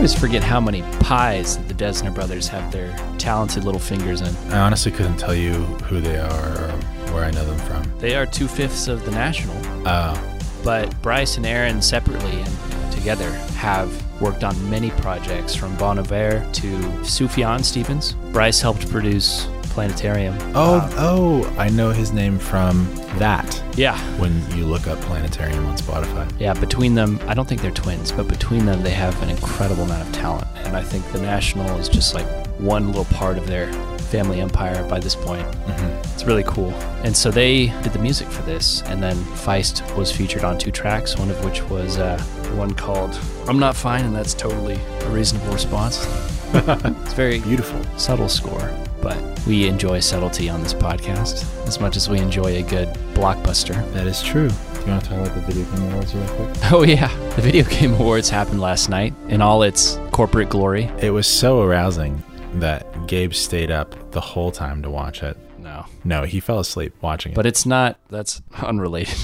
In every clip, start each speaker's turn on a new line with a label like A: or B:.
A: always forget how many pies that the Dessner brothers have their talented little fingers in.
B: I honestly couldn't tell you who they are or where I know them from.
A: They are two fifths of the National,
B: Uh,
A: but Bryce and Aaron separately and together have worked on many projects from Bon Iver to Sufjan Stevens. Bryce helped produce Planetarium.
B: oh,
A: Um,
B: oh, I know his name from that.
A: yeah.
B: When you look up Planetarium on Spotify.
A: Yeah, between them, I don't think they're twins, but between them, they have an incredible amount of talent. And I think the National is just like one little part of their family empire by this point.
B: Mhm.
A: It's really cool. And so they did the music for this, and then Feist was featured on two tracks, one of which was uh, one called I'm Not Fine, and that's totally a reasonable response. it's very
B: Beautiful.
A: subtle score, but we enjoy subtlety on this podcast as much as we enjoy a good blockbuster.
B: That is true. Do you want to talk about the video game awards real quick?
A: Oh, yeah. The Video Game Awards happened last night in all its corporate glory.
B: It was so arousing that Gabe stayed up the whole time to watch it.
A: No.
B: No, he fell asleep watching it.
A: But it's not, that's unrelated.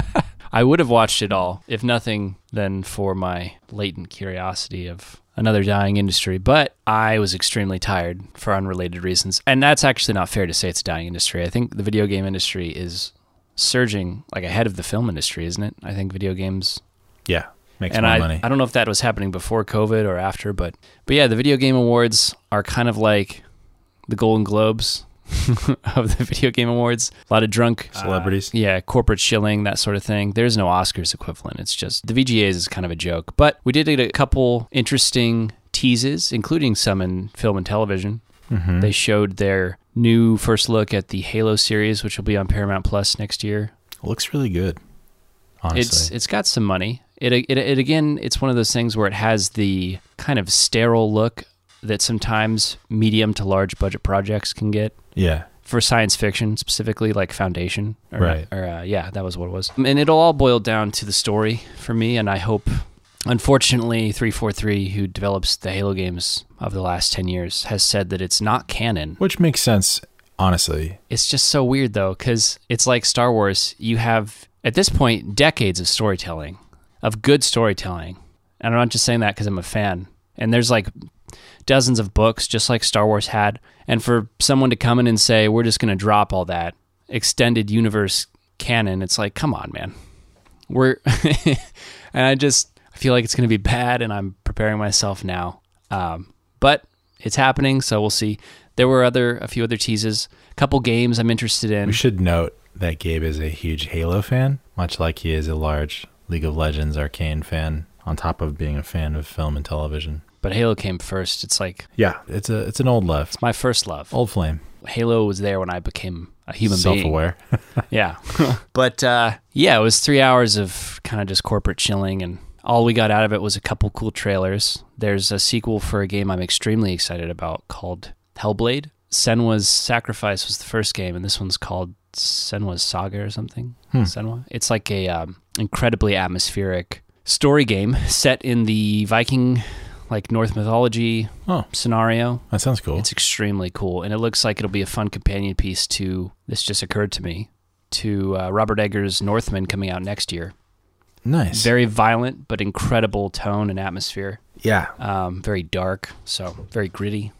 A: I would have watched it all, if nothing than for my latent curiosity of another dying industry. But I was extremely tired for unrelated reasons. And that's actually not fair to say it's a dying industry. I think the video game industry is surging like ahead of the film industry, isn't it? I think video games
B: yeah, makes
A: and
B: more
A: I,
B: money.
A: I don't know if that was happening before COVID or after, but but yeah, the video game awards are kind of like the Golden Globes of the video game awards. A lot of drunk uh,
B: Celebrities.
A: yeah, corporate shilling, that sort of thing. There's no Oscars equivalent. It's just the VGAs is kind of a joke. But we did get a couple interesting teases, including some in film and television.
B: Mhm.
A: They showed their new first look at the Halo series, which will be on Paramount Plus next year.
B: looks really good. Honestly,
A: It's it's got some money. It, it it again, it's one of those things where it has the kind of sterile look that sometimes medium to large budget projects can get
B: yeah,
A: for science fiction specifically, like Foundation. Or,
B: Right.
A: Or uh, yeah, that was what it was. And it'll all boil down to the story for me. And I hope, unfortunately, three four three, who develops the Halo games of the last ten years, has said that it's not canon.
B: which makes sense. Honestly,
A: It's just so weird though, because it's like Star Wars. You have at this point decades of storytelling, of good storytelling, and I'm not just saying that because I'm a fan. And there's like dozens of books, just like Star Wars had. And for someone to come in and say we're just going to drop all that extended universe canon, it's like, come on, man. We're and I just I feel like it's going to be bad, and I'm preparing myself now. Um, but it's happening, so we'll see. There were other a few other teases, a couple games I'm interested in.
B: we should note that Gabe is a huge Halo fan, much like he is a large League of Legends arcane fan. On top of being a fan of film and television.
A: But Halo came first. It's like
B: Yeah, it's a it's an old love,
A: it's my first love.
B: old flame,
A: Halo was there when I became a human being.
B: self-aware.
A: Yeah. but uh, yeah, it was three hours of kind of just corporate chilling, and all we got out of it was a couple cool trailers. There's a sequel for a game I'm extremely excited about called Hellblade. Senua's Sacrifice was the first game, and this one's called Senua's Saga or something.
B: Hmm.
A: Senua. It's like a um, incredibly atmospheric story game set in the Viking, like North mythology
B: Oh,
A: scenario.
B: that sounds cool.
A: It's extremely cool, and it looks like it'll be a fun companion piece to. This just occurred to me to uh, Robert Eggers' Northman coming out next year.
B: nice.
A: Very violent, but incredible tone and atmosphere.
B: yeah,
A: Um, very dark, so very gritty.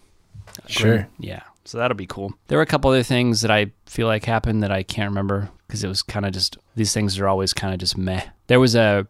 B: Sure.
A: Grim. Yeah. So that'll be cool. There were a couple other things that I feel like happened that I can't remember because it was kind of just these things are always kind of just meh. There was a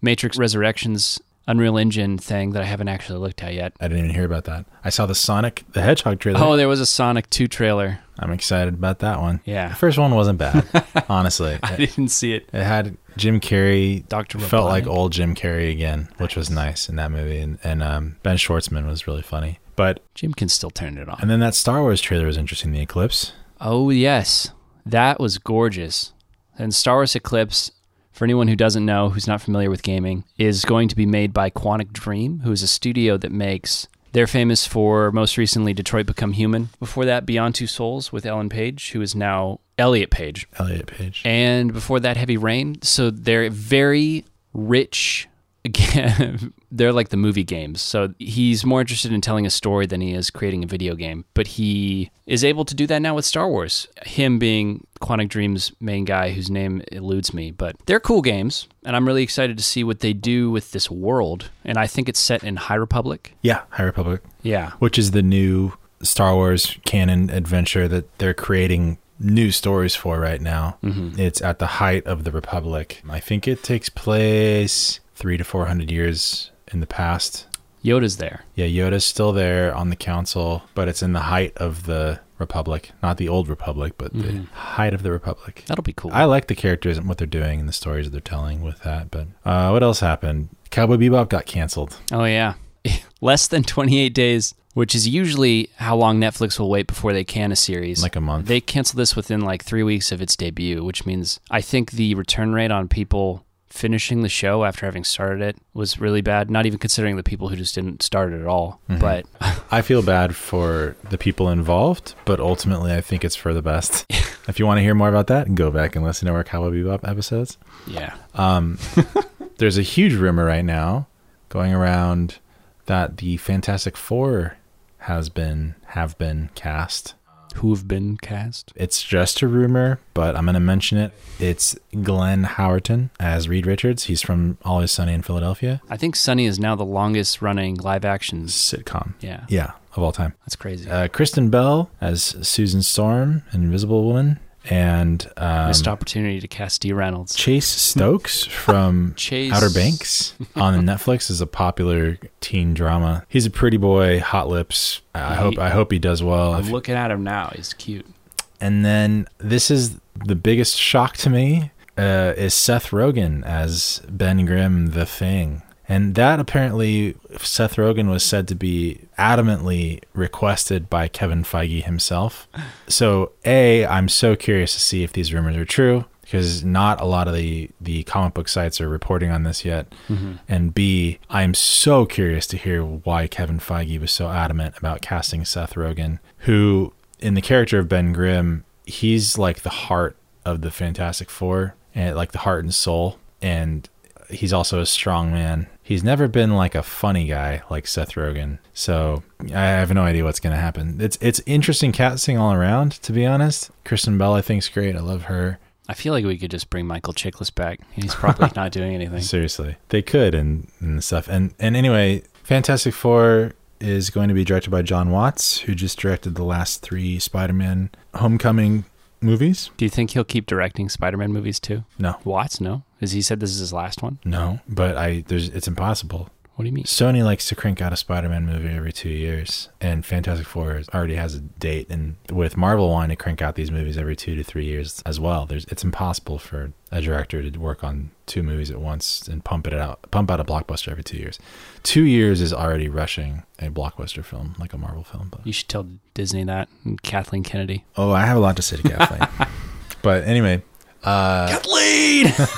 A: Matrix Resurrections Unreal Engine thing that I haven't actually looked at yet.
B: I didn't even hear about that. I saw the Sonic the Hedgehog trailer.
A: Oh, there was a Sonic 2 trailer.
B: I'm excited about that one.
A: Yeah.
B: The first one wasn't bad, honestly.
A: I
B: It,
A: didn't see it.
B: it had Jim Carrey.
A: Dr.
B: Felt like old Jim Carrey again, which was nice in that movie, and, and um, Ben Schwartzman was really funny. But
A: Jim can still turn it on.
B: and then that Star Wars trailer was interesting. The Eclipse.
A: Oh, yes. That was gorgeous. And Star Wars Eclipse, for anyone who doesn't know, who's not familiar with gaming, is going to be made by Quantic Dream, who is a studio that makes. They're famous for most recently Detroit Become Human. Before that, Beyond Two Souls with Ellen Page, who is now Elliot Page.
B: Elliot Page.
A: And before that, Heavy Rain. So they're very rich, again, they're like the movie games. So he's more interested in telling a story than he is creating a video game. But he is able to do that now with Star Wars. Him being Quantic Dream's main guy, whose name eludes me. But they're cool games, and I'm really excited to see what they do with this world. And I think it's set in High Republic.
B: Yeah, High Republic,
A: Yeah.
B: which is the new Star Wars canon adventure that they're creating new stories for right now.
A: Mm-hmm.
B: It's at the height of the Republic. I think it takes place three to four hundred years in the past.
A: Yoda's there.
B: Yeah, Yoda's still there on the council, but it's in the height of the Republic, not the old Republic, but the
A: Mhm.
B: height of the Republic.
A: That'll be cool.
B: I like the characters and what they're doing and the stories that they're telling with that. But uh, what else happened? Cowboy Bebop got canceled.
A: Oh yeah, less than 28 days, which is usually how long Netflix will wait before they can a series.
B: Like a month.
A: They canceled this within like three weeks of its debut, which means I think the return rate on people finishing the show after having started it was really bad. Not even considering the people who just didn't start it at all.
B: Mhm.
A: But
B: I feel bad for the people involved, but ultimately I think it's for the best. if you want to hear more about that, go back and listen to our Cowboy Bebop episodes.
A: yeah,
B: Um, there's a huge rumor right now going around that the Fantastic Four has been have been cast.
A: Who've been cast?
B: It's just a rumor, but I'm going to mention it. It's Glenn Howerton as Reed Richards. He's from Always Sunny in Philadelphia
A: I think Sunny is now the longest running live action
B: sitcom.
A: Yeah,
B: Yeah, of all time.
A: that's crazy.
B: Uh, Kristen Bell as Susan Storm, Invisible Woman, and um,
A: Missed opportunity to cast Dee Reynolds.
B: Chase Stokes from
A: Chase
B: Outer Banks on Netflix is a popular teen drama. He's a pretty boy, hot lips. I
A: He-
B: hope I hope he does well.
A: I'm looking at him now. He's cute.
B: and then this is the biggest shock to me uh, is Seth Rogen as Ben Grimm the Thing. And that apparently Seth Rogen was said to be adamantly requested by Kevin Feige himself. So A, I'm so curious to see if these rumors are true because not a lot of the the comic book sites are reporting on this yet. Mm-hmm. And B, I'm so curious to hear why Kevin Feige was so adamant about casting Seth Rogen, who, in the character of Ben Grimm, he's like the heart of the Fantastic Four, and like the heart and soul. And he's also a strong man. He's never been like a funny guy like Seth Rogen. So I have no idea what's going to happen. It's it's interesting casting all around, to be honest. Kristen Bell, I think, is great. I love her.
A: I feel like we could just bring Michael Chiklis back. He's probably not doing anything.
B: Seriously, they could and and stuff. And and anyway, Fantastic Four is going to be directed by John Watts, who just directed the last three Spider-Man Homecoming movies.
A: Do you think he'll keep directing Spider-Man movies too?
B: No,
A: Watts, no, because he said this is his last one.
B: no, but I there's it's impossible.
A: What do you mean?
B: Sony likes to crank out a Spider-Man movie every two years, and Fantastic Four already has a date. And with Marvel wanting to crank out these movies every two to three years as well, there's it's impossible for a director to work on two movies at once and pump it out, pump out a blockbuster every two years. Two years is already rushing a blockbuster film like a Marvel film. But
A: You should tell Disney that. And Kathleen Kennedy.
B: oh, I have a lot to say to Kathleen. but anyway, uh,
A: Kathleen.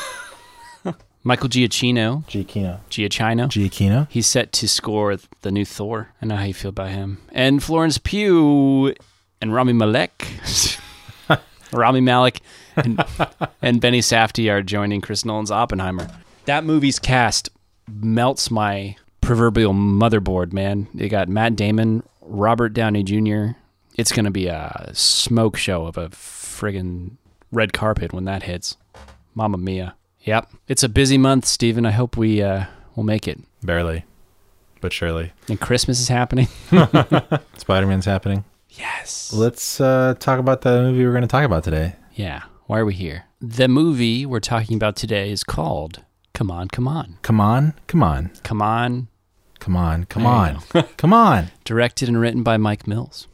A: Michael Giacchino.
B: Giacchino,
A: Giacchino.
B: Giacchino.
A: He's set to score the new Thor. I know how you feel about him. And Florence Pugh and Rami Malek. Rami Malek and, and Benny Safdie are joining Chris Nolan's Oppenheimer. That movie's cast melts my proverbial motherboard, man. They got Matt Damon, Robert Downey Jr. It's going to be a smoke show of a friggin' red carpet when that hits. Mamma mia. Yep. It's a busy month, Steven. I hope we uh, will make it.
B: Barely, but surely.
A: And Christmas is happening.
B: Spider-Man's happening.
A: Yes.
B: Let's uh, talk about the movie we're going to talk about today.
A: Yeah. Why are we here? The movie we're talking about today is called Come On, Come On.
B: Come on, come on,
A: Come On,
B: come on, come on, come on.
A: directed and written by Mike Mills.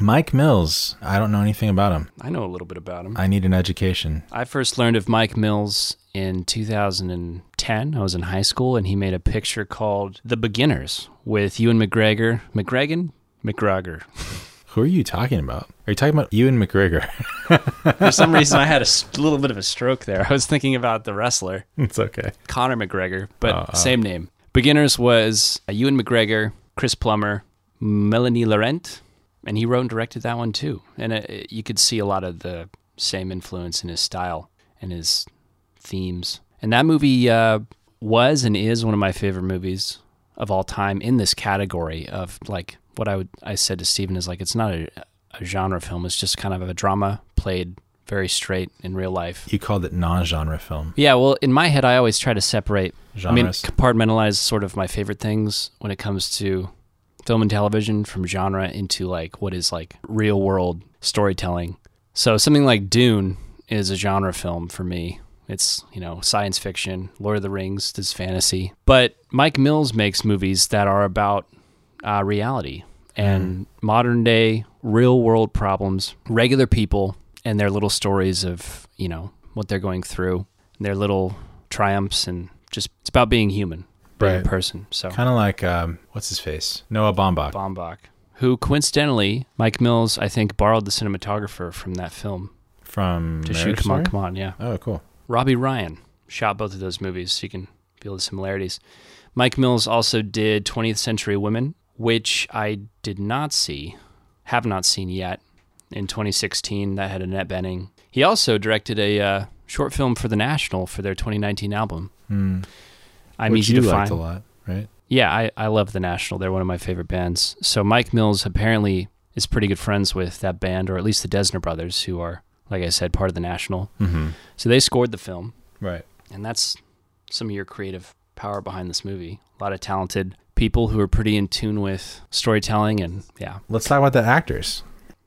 B: Mike Mills. I don't know anything about him.
A: I know a little bit about him.
B: I need an education.
A: I first learned of Mike Mills in 2010. I was in high school and he made a picture called The Beginners with Ewan McGregor. McGregor? McGregor.
B: Who are you talking about? Are you talking about Ewan McGregor?
A: For some reason, I had a little bit of a stroke there. I was thinking about the wrestler.
B: it's okay.
A: Conor McGregor, but
B: Oh, oh.
A: same name. Beginners was uh, Ewan McGregor, Chris Plummer, Melanie Laurent, and he wrote and directed that one too. And it, it- you could see a lot of the same influence in his style and his themes. And that movie uh, was and is one of my favorite movies of all time in this category of like what I would I said to Steven is like it's not a, a genre film. It's just kind of a drama played very straight in real life.
B: You called it non-genre film.
A: Yeah, well, in my head, I always try to separate. I mean, compartmentalize sort of my favorite things when it comes to film and television from genre into like what is like real world storytelling. So something like Dune is a genre film for me. It's, you know, science fiction. Lord of the Rings is fantasy. But Mike Mills makes movies that are about uh, reality and modern day real world problems, regular people and their little stories of, you know, what they're going through, their little triumphs and just it's about being human, being
B: Right.
A: a person. So
B: Kind of like um, what's his face? Noah Baumbach.
A: Baumbach, who coincidentally, Mike Mills, I think, borrowed the cinematographer from that film
B: from
A: to shoot Come On, Come On, yeah.
B: Oh, cool.
A: Robbie Ryan shot both of those movies, so you can feel the similarities. Mike Mills also did 20th Century Women, which I did not see, have not seen yet. In 2016, that had Annette Bening. He also directed a uh, short film for The National for their 2019 album.
B: Hmm.
A: I'm
B: Which
A: easy
B: you
A: to
B: liked
A: find.
B: a lot, right?
A: Yeah, I, I love The National. They're one of my favorite bands. So Mike Mills apparently is pretty good friends with that band, or at least the Dessner brothers, who are, like I said, part of The National.
B: Mm-hmm.
A: So they scored the film,
B: Right.
A: and that's some of your creative power behind this movie. A lot of talented people who are pretty in tune with storytelling, and yeah.
B: Let's talk about the actors.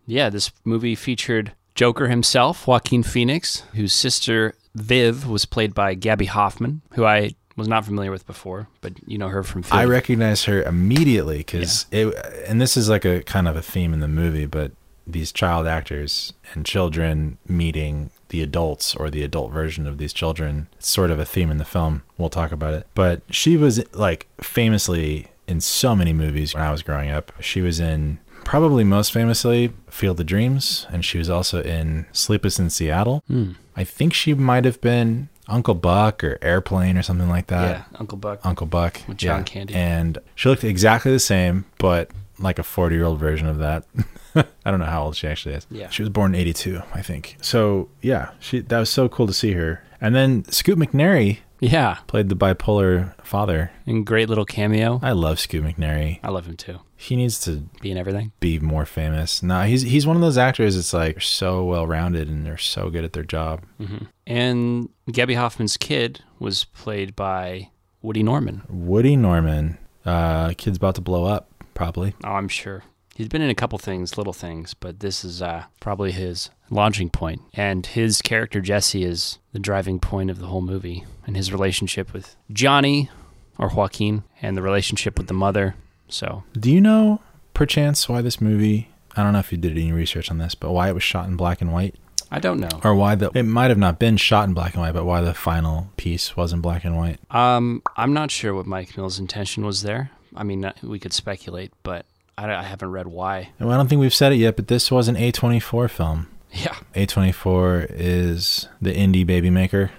A: Yeah, this movie featured Joker himself, Joaquin Phoenix, whose sister Viv was played by Gaby Hoffmann, who I was not familiar with before, but you know her from
B: I recognize her immediately because it, and this is like a kind of a theme in the movie, but these child actors and children meeting the adults or the adult version of these children. It's sort of a theme in the film. We'll talk about it. But she was like famously in so many movies when I was growing up. She was in probably most famously Field of Dreams, and she was also in Sleepless in Seattle.
A: Hmm.
B: I think she might have been Uncle Buck or Airplane or something like that.
A: yeah, Uncle Buck.
B: Uncle Buck
A: With John Candy.
B: and she looked exactly the same, but like a forty-year-old version of that. I don't know how old she actually is.
A: Yeah.
B: she was born in '82, I think. So yeah, she that was so cool to see her. And then Scoot McNairy
A: Yeah,
B: played the bipolar father.
A: and great little cameo.
B: I love Scoot McNairy.
A: I love him too.
B: He needs to
A: be in everything.
B: be more famous. No, he's he's one of those actors. It's like so well-rounded and they're so good at their job.
A: hmm And Gaby Hoffmann's kid was played by Woody Norman.
B: Woody Norman, uh, kid's about to blow up, probably.
A: Oh, I'm sure. He's been in a couple things, little things, but this is uh, probably his launching point. And his character, Jesse, is the driving point of the whole movie. And his relationship with Johnny, or Joaquin, and the relationship with the mother. So,
B: Do you know, perchance, why this movie? I don't know if you did any research on this, but why it was shot in black and white,
A: I don't know.
B: or why the it might have not been shot in black and white, but why the final piece was in black and white.
A: Um, I'm not sure what Mike Mills' intention was there. I mean, we could speculate, but I, I haven't read why.
B: And I don't think we've said it yet, but this was an A24 film.
A: Yeah.
B: A24 is the indie baby maker.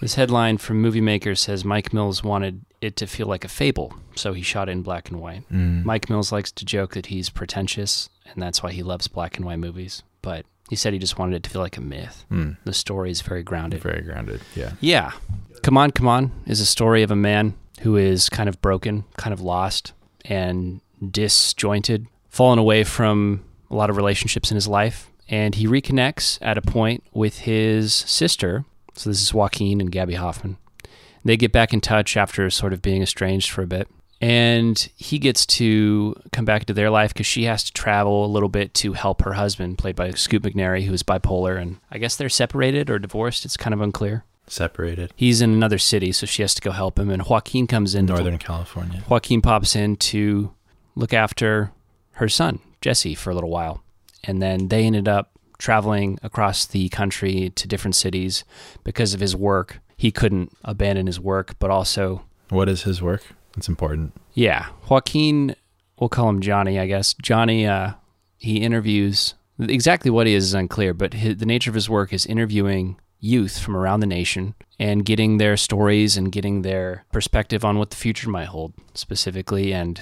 A: This headline from Movie Maker says Mike Mills wanted it to feel like a fable, so he shot it in black and white.
B: Mm.
A: Mike Mills likes to joke that he's pretentious, and that's why he loves black and white movies. But he said he just wanted it to feel like a myth.
B: Mm.
A: The story is very grounded.
B: Very grounded. Yeah.
A: Yeah. Come On, Come On is a story of a man who is kind of broken, kind of lost, and disjointed, fallen away from a lot of relationships in his life. And he reconnects at a point with his sister. So this is Joaquin and Gaby Hoffmann. They get back in touch after sort of being estranged for a bit. And he gets to come back into their life because she has to travel a little bit to help her husband, played by Scoot McNairy, who is bipolar. And I guess they're separated or divorced. It's kind of unclear
B: Separated.
A: he's in another city, so she has to go help him. And Joaquin comes in.
B: Northern California.
A: Joaquin pops in to look after her son Jesse for a little while, and then they ended up traveling across the country to different cities because of his work. He couldn't abandon his work, but also,
B: What is his work? It's important.
A: yeah, Joaquin. We'll call him Johnny, I guess. Johnny. Uh, he interviews exactly what he is is unclear, but his, the nature of his work is interviewing youth from around the nation and getting their stories and getting their perspective on what the future might hold specifically. And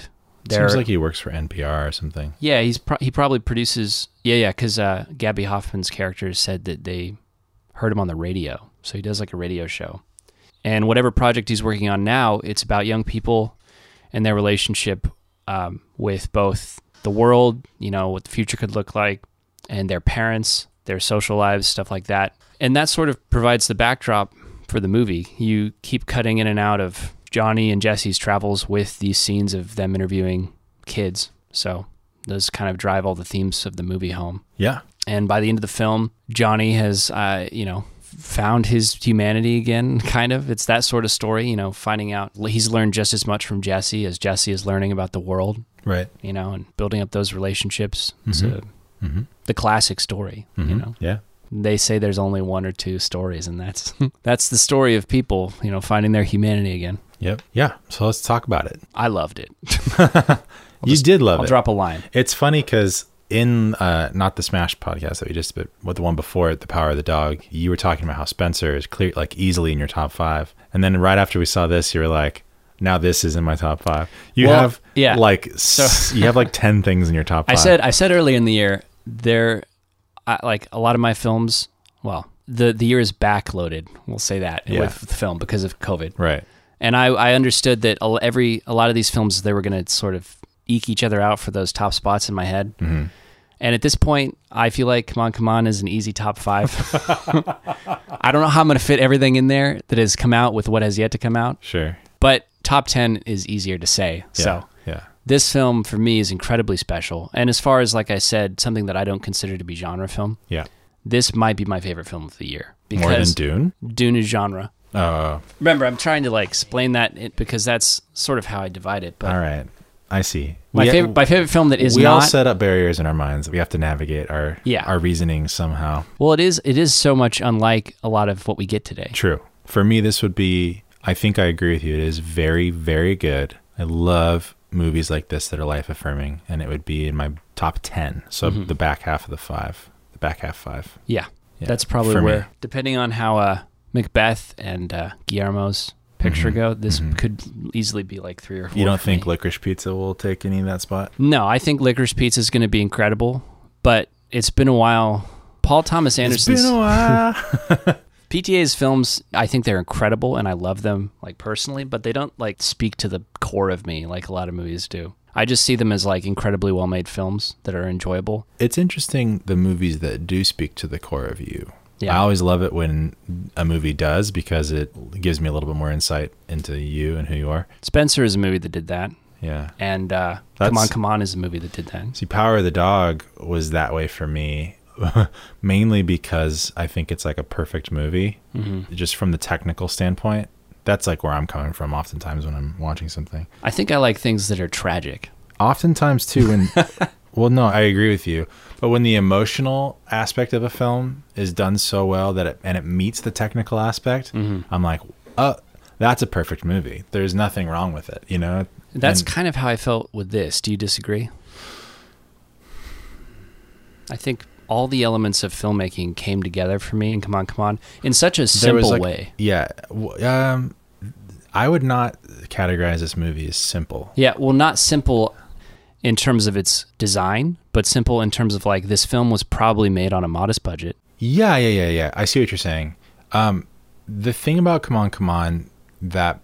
A: their,
B: Seems like he works for NPR or something.
A: yeah, he's pro- he probably produces. Yeah, yeah, because uh, Gaby Hoffmann's character said that they heard him on the radio, so he does like a radio show. And whatever project he's working on now, it's about young people and their relationship um, with both the world, you know, what the future could look like, and their parents, their social lives, stuff like that. And that sort of provides the backdrop for the movie. You keep cutting in and out of Johnny and Jesse's travels with these scenes of them interviewing kids. So those kind of drive all the themes of the movie home.
B: Yeah.
A: And by the end of the film, Johnny has, uh, you know, found his humanity again, kind of. It's that sort of story, you know, finding out he's learned just as much from Jesse as Jesse is learning about the world,
B: Right.
A: you know, and building up those relationships. It's
B: Mhm.
A: a,
B: Mm-hmm.
A: the classic story, you know.
B: Yeah.
A: They say there's only one or two stories, and that's that's the story of people, you know, finding their humanity again.
B: Yep. Yeah. So let's talk about it.
A: I loved it.
B: you
A: just-
B: did love
A: I'll
B: it.
A: drop a line.
B: It's funny because in uh, not the Smash podcast that we just, but with the one before it, the Power of the Dog, you were talking about how Spencer is clear, like easily in your top five, and then right after we saw this, you were like, "Now this is in my top five. You
A: Well,
B: have
A: yeah.
B: like s- you have like ten things in your top
A: I
B: five.
A: said I said earlier in the year there, I, like a lot of my films. Well, the the year is backloaded. We'll say that
B: Yeah.
A: with the film because of COVID.
B: right.
A: And I I understood that a- every a lot of these films they were going to sort of eke each other out for those top spots in my head.
B: hmm
A: And at this point, I feel like Come On Come On is an easy top five. I don't know how I'm going to fit everything in there that has come out with what has yet to come out,
B: Sure.
A: but top ten is easier to say.
B: Yeah.
A: So. This film for me is incredibly special. And as far as like I said, something that I don't consider to be genre film,
B: Yeah.
A: this might be my favorite film of the year
B: More than
A: because
B: Dune.
A: Dune is genre.
B: Oh,
A: Remember, I'm trying to like explain that because that's sort of how I divide it. But
B: all right. I see.
A: my
B: We-
A: favorite, my favorite film that is
B: we
A: not
B: all set up barriers in our minds. That we have to navigate our
A: Yeah.
B: our reasoning somehow.
A: well, it is it is so much unlike a lot of what we get today.
B: True. For me, this would be. I think I agree with you. It is very, very good. I love movies like this that are life affirming, and it would be in my top ten. So
A: Mhm.
B: the back half of the five, the back half five.
A: Yeah,
B: Yeah,
A: that's probably
B: for me.
A: where, depending on how uh, Macbeth and uh, Guillermo's picture
B: Mhm.
A: go, this
B: Mhm.
A: could easily be like three or four.
B: You don't think
A: me.
B: Licorice Pizza will take any of that spot?
A: No, I think Licorice Pizza is going to be incredible, but it's been a while. Paul Thomas Anderson's
B: It's been a while.
A: PTA's films, I think they're incredible and I love them like personally, but they don't like speak to the core of me like a lot of movies do. I just see them as like incredibly well made films that are enjoyable.
B: it's interesting the movies that do speak to the core of you.
A: Yeah.
B: I always love it when a movie does because it gives me a little bit more insight into you and who you are.
A: Spencer is a movie that did that,
B: Yeah.
A: and uh, Come On, Come On is a movie that did that.
B: See, Power of the Dog was that way for me, mainly because I think it's like a perfect movie,
A: hmm
B: just from the technical standpoint. That's like where I'm coming from oftentimes when I'm watching something.
A: I think I like things that are tragic.
B: Oftentimes, too, when, well, no, I agree with you. But when the emotional aspect of a film is done so well that it, and it meets the technical aspect,
A: Mhm.
B: I'm like, oh, that's a perfect movie. There's nothing wrong with it, you know?
A: That's
B: And-
A: kind of how I felt with this. Do you disagree? I think all the elements of filmmaking came together for me and Come On, Come On in such a simple
B: like,
A: way.
B: Yeah. Um, I would not categorize this movie as simple.
A: Yeah, well, not simple in terms of its design, but simple in terms of like this film was probably made on a modest budget.
B: Yeah, yeah, yeah, yeah. I see what you're saying. Um, the thing about Come On, Come On that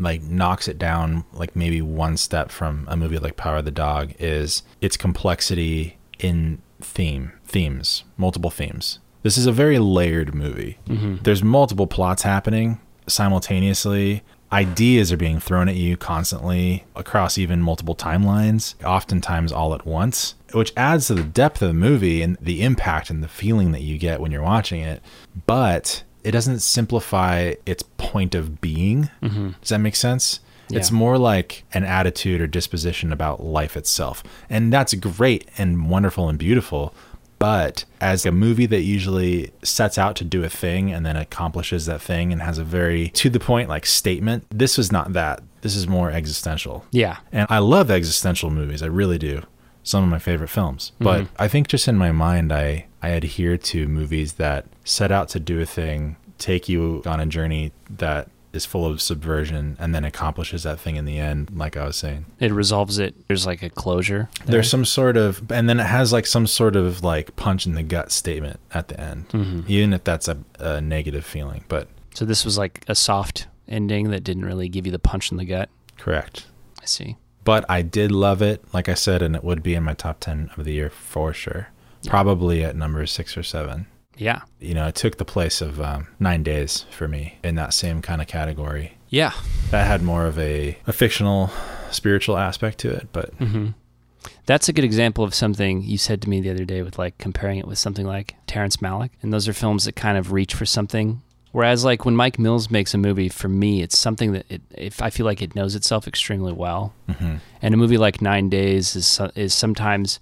B: like knocks it down like maybe one step from a movie like Power of the Dog is its complexity in theme, themes, multiple themes. This is a very layered movie.
A: Mm-hmm.
B: There's multiple plots happening simultaneously. Ideas are being thrown at you constantly across even multiple timelines, oftentimes all at once, which adds to the depth of the movie and the impact and the feeling that you get when you're watching it. But it doesn't simplify its point of being.
A: Mm-hmm.
B: Does that make sense? It's more like an attitude or disposition about life itself. And that's great and wonderful and beautiful. But as a movie that usually sets out to do a thing and then accomplishes that thing and has a very to the point like statement, this was not that. This is more existential.
A: Yeah.
B: And I love existential movies. I really do. Some of my favorite films. But
A: Mhm.
B: I think just in my mind, I, I adhere to movies that set out to do a thing, take you on a journey that is full of subversion, and then accomplishes that thing in the end, like I was saying.
A: It resolves it. There's like a closure. there.
B: There's some sort of, and then it has like some sort of like punch in the gut statement at the end,
A: Mhm.
B: even if that's a, a negative feeling. But
A: So this was like a soft ending that didn't really give you the punch in the gut.
B: Correct.
A: I see.
B: But I did love it, like I said, and it would be in my top 10 of the year for sure.
A: Yeah.
B: Probably at number six or seven.
A: Yeah.
B: You know, it took the place of um, Nine Days for me in that same kind of category.
A: Yeah.
B: That had more of a, a fictional, spiritual aspect to it, but
A: hmm That's a good example of something you said to me the other day with like comparing it with something like Terrence Malick. And those are films that kind of reach for something. Whereas like when Mike Mills makes a movie, for me, it's something that it, if I feel like it knows itself extremely well.
B: mhm.
A: And a movie like Nine Days is is sometimes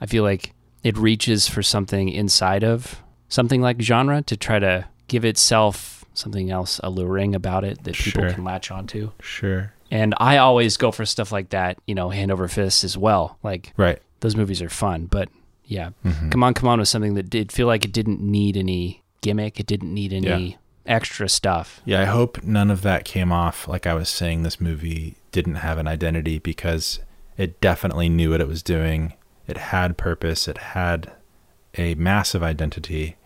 A: I feel like it reaches for something inside of something like genre to try to give itself something else alluring about it that people
B: Sure.
A: can latch onto.
B: sure.
A: And I always go for stuff like that, you know, hand over fist as well. Like
B: Right.
A: those movies are fun, but yeah,
B: Mhm.
A: Come On, Come On was something that did feel like it didn't need any gimmick. It didn't need any
B: Yeah.
A: extra stuff.
B: Yeah, I hope none of that came off. Like I was saying, this movie didn't have an identity because it definitely knew what it was doing. It had purpose. It had a massive identity.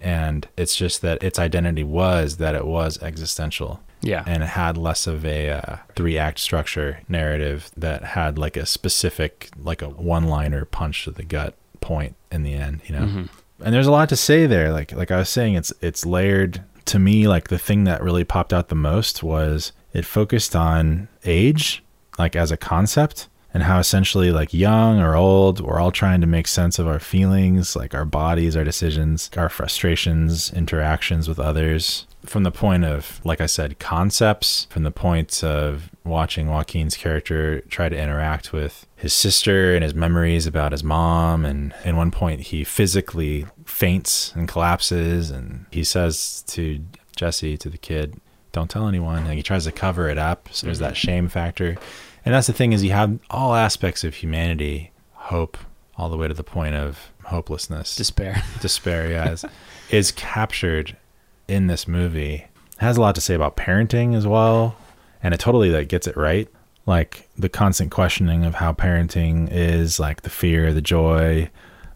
B: And it's just that its identity was that it was existential
A: Yeah.
B: and it had less of a uh, three act structure narrative that had like a specific, like a one liner punch to the gut point in the end, you know?
A: Mhm.
B: and there's a lot to say there like like i was saying it's it's layered to me like the thing that really popped out the most was it focused on age like as a concept and how essentially like young or old we're all trying to make sense of our feelings like our bodies our decisions our frustrations interactions with others. From the point of like i said concepts from the point of watching joaquin's character try to interact with his sister and his memories about his mom and at one point he physically faints and collapses and he says to jesse to the kid don't tell anyone. And he tries to cover it up. So there's that mm-hmm. shame factor and that's the thing is you have all aspects of humanity hope all the way to the point of hopelessness.
A: Despair.
B: despair yeah is, is captured in this movie. It has a lot to say about parenting as well. And it totally like gets it right. Like the constant questioning of how parenting is like the fear the joy.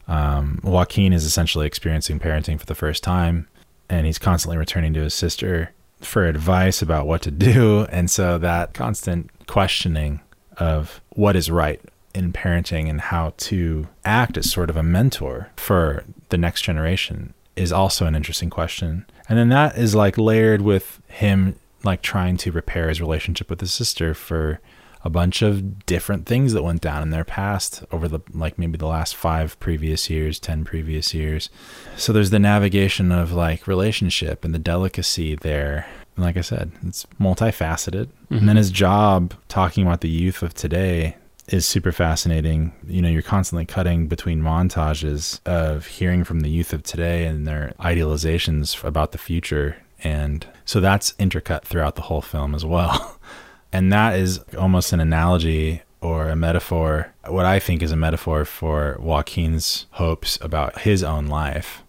B: Um, joaquin is essentially experiencing parenting for the first time and he's constantly returning to his sister for advice about what to do. And so that constant questioning of what is right in parenting and how to act as sort of a mentor for the next generation is also an interesting question. And then that is like layered with him like trying to repair his relationship with his sister for a bunch of different things that went down in their past over the like maybe the last 5 previous years, 10 previous years. So there's the navigation of like relationship and the delicacy there. And like I said, it's multifaceted. And then his job talking about the youth of today is super fascinating. You know, you're constantly cutting between montages of hearing from the youth of today and their idealizations about the future. And so that's intercut throughout the whole film as well. And that is almost an analogy or a metaphor, what I think is a metaphor for Joaquin's hopes about his own life.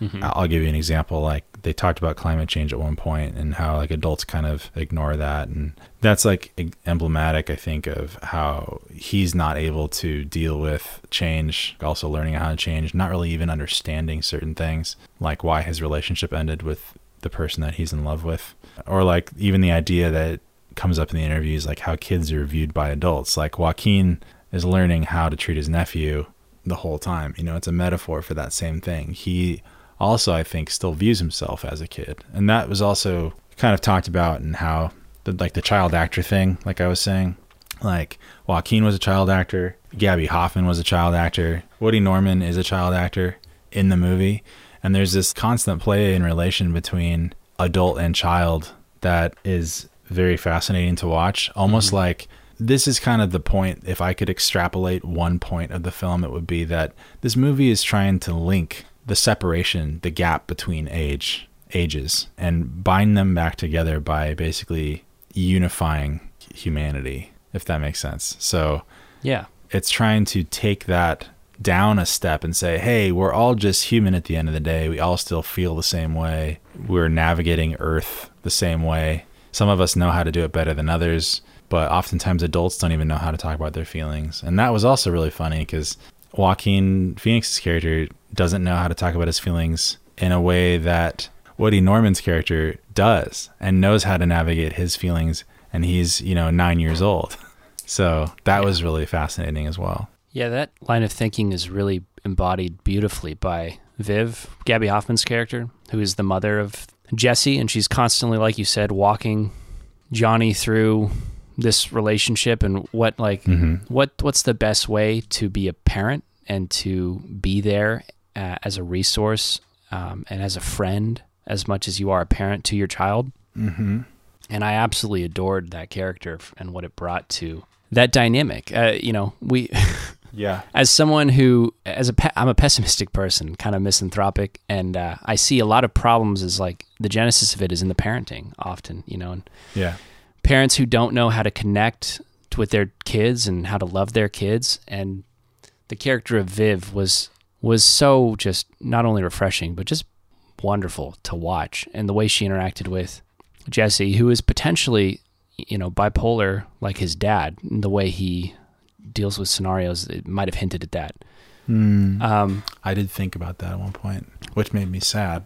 A: Mhm.
B: I'll give you an example. Like they talked about climate change at one point and how like adults kind of ignore that. And that's like emblematic, I think, of how he's not able to deal with change, also learning how to change, not really even understanding certain things, like why his relationship ended with the person that he's in love with. Or like even the idea that comes up in the interviews, like how kids are viewed by adults. Like Joaquin is learning how to treat his nephew the whole time. You know, it's a metaphor for that same thing. He also, I think, still views himself as a kid, and that was also kind of talked about in how the like the child actor thing. Like I was saying, like Joaquin was a child actor, Gaby Hoffmann was a child actor, Woody Norman is a child actor in the movie, and there's this constant play in relation between adult and child that is very fascinating to watch. Almost mm-hmm. like this is kind of the point. If I could extrapolate one point of the film, it would be that this movie is trying to link the separation, the gap between age, ages, and bind them back together by basically unifying humanity, if that makes sense. So
A: Yeah.
B: it's trying to take that down a step and say, hey, we're all just human at the end of the day. We all still feel the same way. We're navigating Earth the same way. Some of us know how to do it better than others, but oftentimes adults don't even know how to talk about their feelings. And that was also really funny because Joaquin Phoenix's character doesn't know how to talk about his feelings in a way that Woody Norman's character does and knows how to navigate his feelings and he's, you know, 9 years old. So, that was really fascinating as well.
A: Yeah, that line of thinking is really embodied beautifully by Viv, Gaby Hoffmann's character, who is the mother of Jesse, and she's constantly, like you said, walking Johnny through this relationship and what like
B: Mm-hmm.
A: what what's the best way to be a parent and to be there uh, as a resource um, and as a friend as much as you are a parent to your child.
B: Mm-hmm.
A: And I absolutely adored that character and what it brought to that dynamic. Uh, you know, we
B: Yeah.
A: as someone who as a pe- I'm a pessimistic person, kind of misanthropic, and uh, I see a lot of problems as like the genesis of it is in the parenting often, you know, and
B: Yeah.
A: parents who don't know how to connect with their kids and how to love their kids and the character of Viv was was so just not only refreshing but just wonderful to watch and the way she interacted with Jesse who is potentially you know bipolar like his dad the way he deals with scenarios it might have hinted at that
B: Mm.
A: um,
B: I did think about that at one point, which made me sad.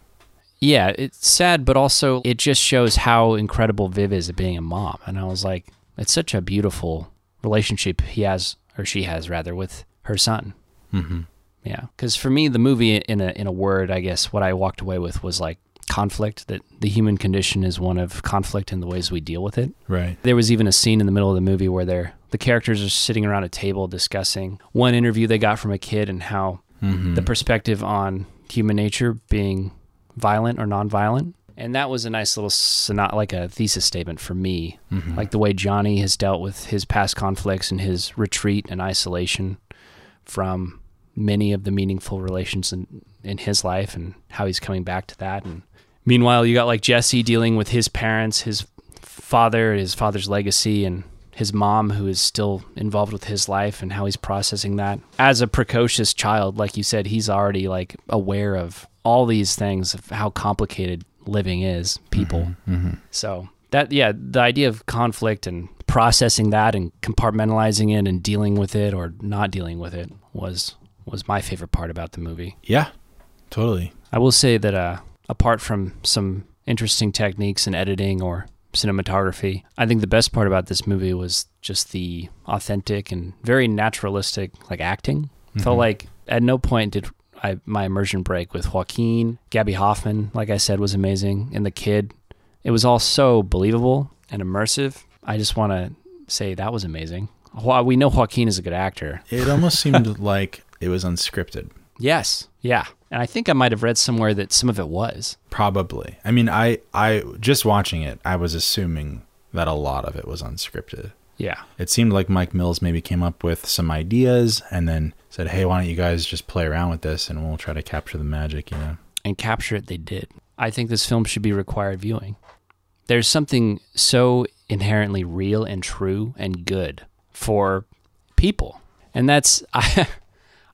A: yeah, it's sad, but also it just shows how incredible Viv is at being a mom. And I was like, it's such a beautiful relationship he has, or she has rather, with her son.
B: Mm-hmm.
A: Yeah, because for me, the movie, in a in a word, I guess what I walked away with was like conflict. That the human condition is one of conflict and the ways we deal with it.
B: Right.
A: There was even a scene in the middle of the movie where they're the characters are sitting around a table discussing one interview they got from a kid and how
B: Mm-hmm.
A: the perspective on human nature being violent or nonviolent. And that was a nice little sonat, like a thesis statement for me,
B: Mhm.
A: like the way Johnny has dealt with his past conflicts and his retreat and isolation from many of the meaningful relations in, in his life and how he's coming back to that. And meanwhile, you got like Jesse dealing with his parents, his father, his father's legacy, and his mom, who is still involved with his life and how he's processing that. As a precocious child, like you said, he's already like aware of all these things of how complicated living is, people.
B: Mm-hmm.
A: So that yeah, the idea of conflict and processing that and compartmentalizing it and dealing with it or not dealing with it was was my favorite part about the movie.
B: Yeah. Totally.
A: I will say that uh, apart from some interesting techniques in editing or cinematography, I think the best part about this movie was just the authentic and very naturalistic like acting. Felt
B: Mhm.
A: like at no point did I my immersion break with Joaquin, Gaby Hoffmann, like I said, was amazing, and the kid. It was all so believable and immersive. I just want to say that was amazing. We know Joaquin is a good actor,
B: It almost seemed like it was unscripted.
A: yes, yeah, and I think I might have read somewhere that some of it was.
B: Probably. I mean, I, I just watching it, I was assuming that a lot of it was unscripted.
A: Yeah,
B: It seemed like Mike Mills maybe came up with some ideas and then said, "Hey, why don't you guys just play around with this and we'll try to capture the magic," you know.
A: and capture it they did. I think this film should be required viewing. There's something so inherently real and true and good for people. And that's I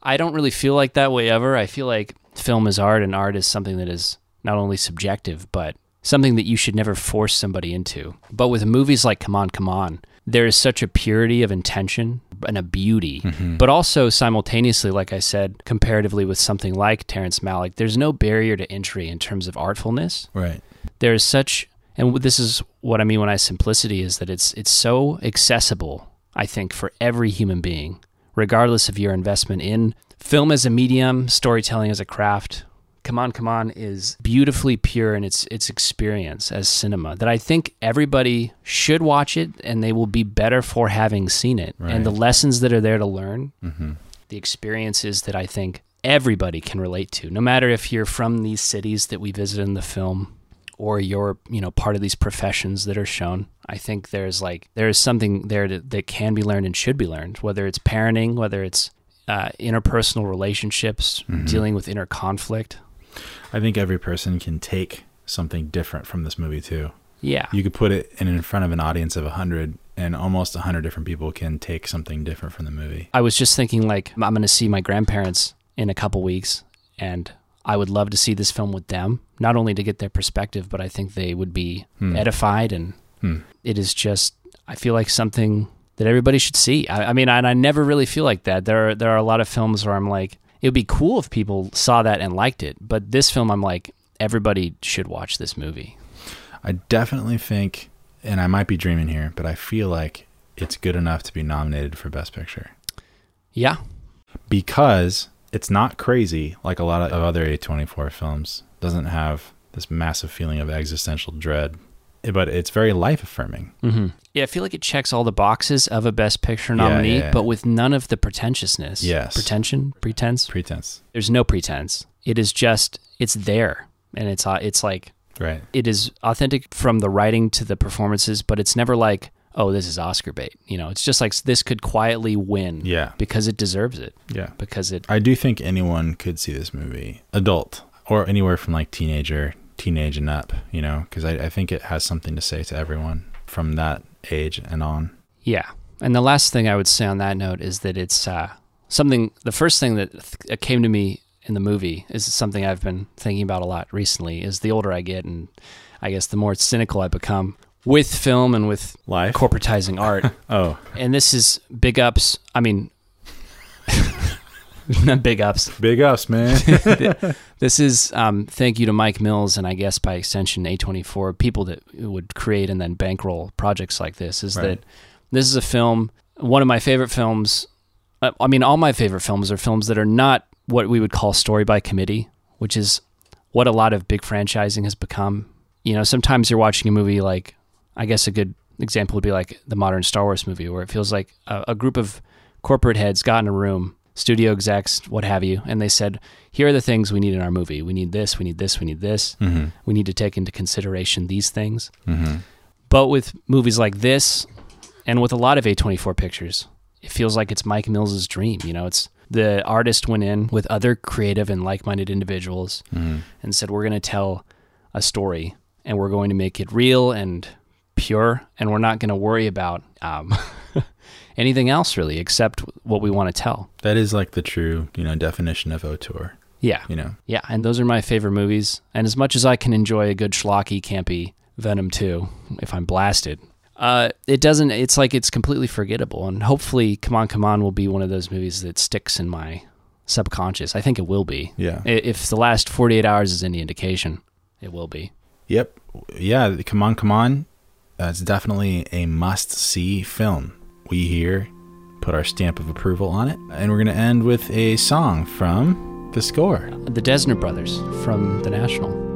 A: I don't really feel like that way ever. I feel like film is art and art is something that is not only subjective but something that you should never force somebody into. But with movies like Come On Come On, there is such a purity of intention and a beauty mm-hmm. but also simultaneously, like I said, comparatively with something like Terrence Malick, there's no barrier to entry in terms of artfulness.
B: Right.
A: There is such, and this is what I mean when I simplicity is that it's it's so accessible. I think for every human being, regardless of your investment in film as a medium, storytelling as a craft. Come on, come on is beautifully pure in its its experience as cinema. That I think everybody should watch it, and they will be better for having seen it. And the lessons that are there to learn
B: Mm-hmm.
A: the experiences that I think everybody can relate to, no matter if you're from these cities that we visit in the film or you're, you know, part of these professions that are shown. I think there's like there's something there that, that can be learned and should be learned, whether it's parenting, whether it's uh, interpersonal relationships,
B: Mhm.
A: dealing with inner conflict.
B: I think every person can take something different from this movie too.
A: Yeah.
B: You could put it in, in front of an audience of 100 and almost 100 different people can take something different from the movie.
A: I was just thinking like I'm going to see my grandparents in a couple weeks and I would love to see this film with them, not only to get their perspective, but I think they would be
B: Hmm.
A: edified and
B: Hmm.
A: it is just I feel like something that everybody should see. I, I mean, and I never really feel like that. There are there are a lot of films where I'm like, it would be cool if people saw that and liked it, but this film I'm like, everybody should watch this movie.
B: I definitely think, and I might be dreaming here, but I feel like it's good enough to be nominated for Best Picture
A: Yeah,
B: because it's not crazy like a lot of other A24 films. Doesn't have this massive feeling of existential dread, but it's very life affirming.
A: hmm Yeah, I feel like it checks all the boxes of a Best Picture
B: Yeah,
A: nominee,
B: yeah.
A: but with none of the pretentiousness.
B: Yes.
A: pretension, pretense.
B: Pretense,
A: There's no pretense. It is just it's there, and it's uh, it's like
B: right?
A: it is authentic from the writing to the performances, but it's never like oh this is Oscar bait. You know, it's just like this could quietly win.
B: Yeah,
A: because it deserves it.
B: yeah.
A: Because it
B: I do think anyone could see this movie, adult or anywhere from like teenager, teenage and up, you know, because I, I think it has something to say to everyone from that age and on.
A: Yeah. And the last thing I would say on that note is that it's uh, something, the first thing that th- came to me in the movie is something I've been thinking about a lot recently is the older I get and I guess the more cynical I become with film and with
B: Life.
A: corporatizing art.
B: oh,
A: and this is big ups. I mean, not big ups.
B: big ups, man.
A: This is um, thank you to Mike Mills and I guess by extension A24 people that would create and then bankroll projects like this. Is
B: Right.
A: that this is a film, one of my favorite films. uh, I mean, all my favorite films are films that are not what we would call story by committee, which is what a lot of big franchising has become. You know, sometimes you're watching a movie like, I guess a good example would be like the modern Star Wars movie, where it feels like a, a group of corporate heads got in a room, studio execs, what have you, and they said, here are the things we need in our movie. We need this, we need this, we need this.
B: mm-hmm.
A: We need to take into consideration these things.
B: Mm-hmm.
A: But with movies like this, and with a lot of A24 pictures, it feels like it's Mike Mills's dream. You know, it's the artist went in with other creative and like-minded individuals
B: Mm-hmm.
A: and said, "We're going to tell a story, and we're going to make it real and pure, and we're not going to worry about um, anything else really, except what we want to tell."
B: That is like the true, you know, definition of auteur.
A: Yeah,
B: You know,
A: yeah, and those are my favorite movies. And as much as I can enjoy a good schlocky, campy Venom 2, if I'm blasted, uh, it doesn't. It's like it's completely forgettable. And hopefully, Come On, Come On will be one of those movies that sticks in my subconscious. I think it will be.
B: yeah.
A: If the last 48 hours is any indication, it will be.
B: Yep. Yeah. Come on, come on. It's definitely a must see film. We here put our stamp of approval on it. And we're going to end with a song from the score.
A: The Dessner Brothers from The National.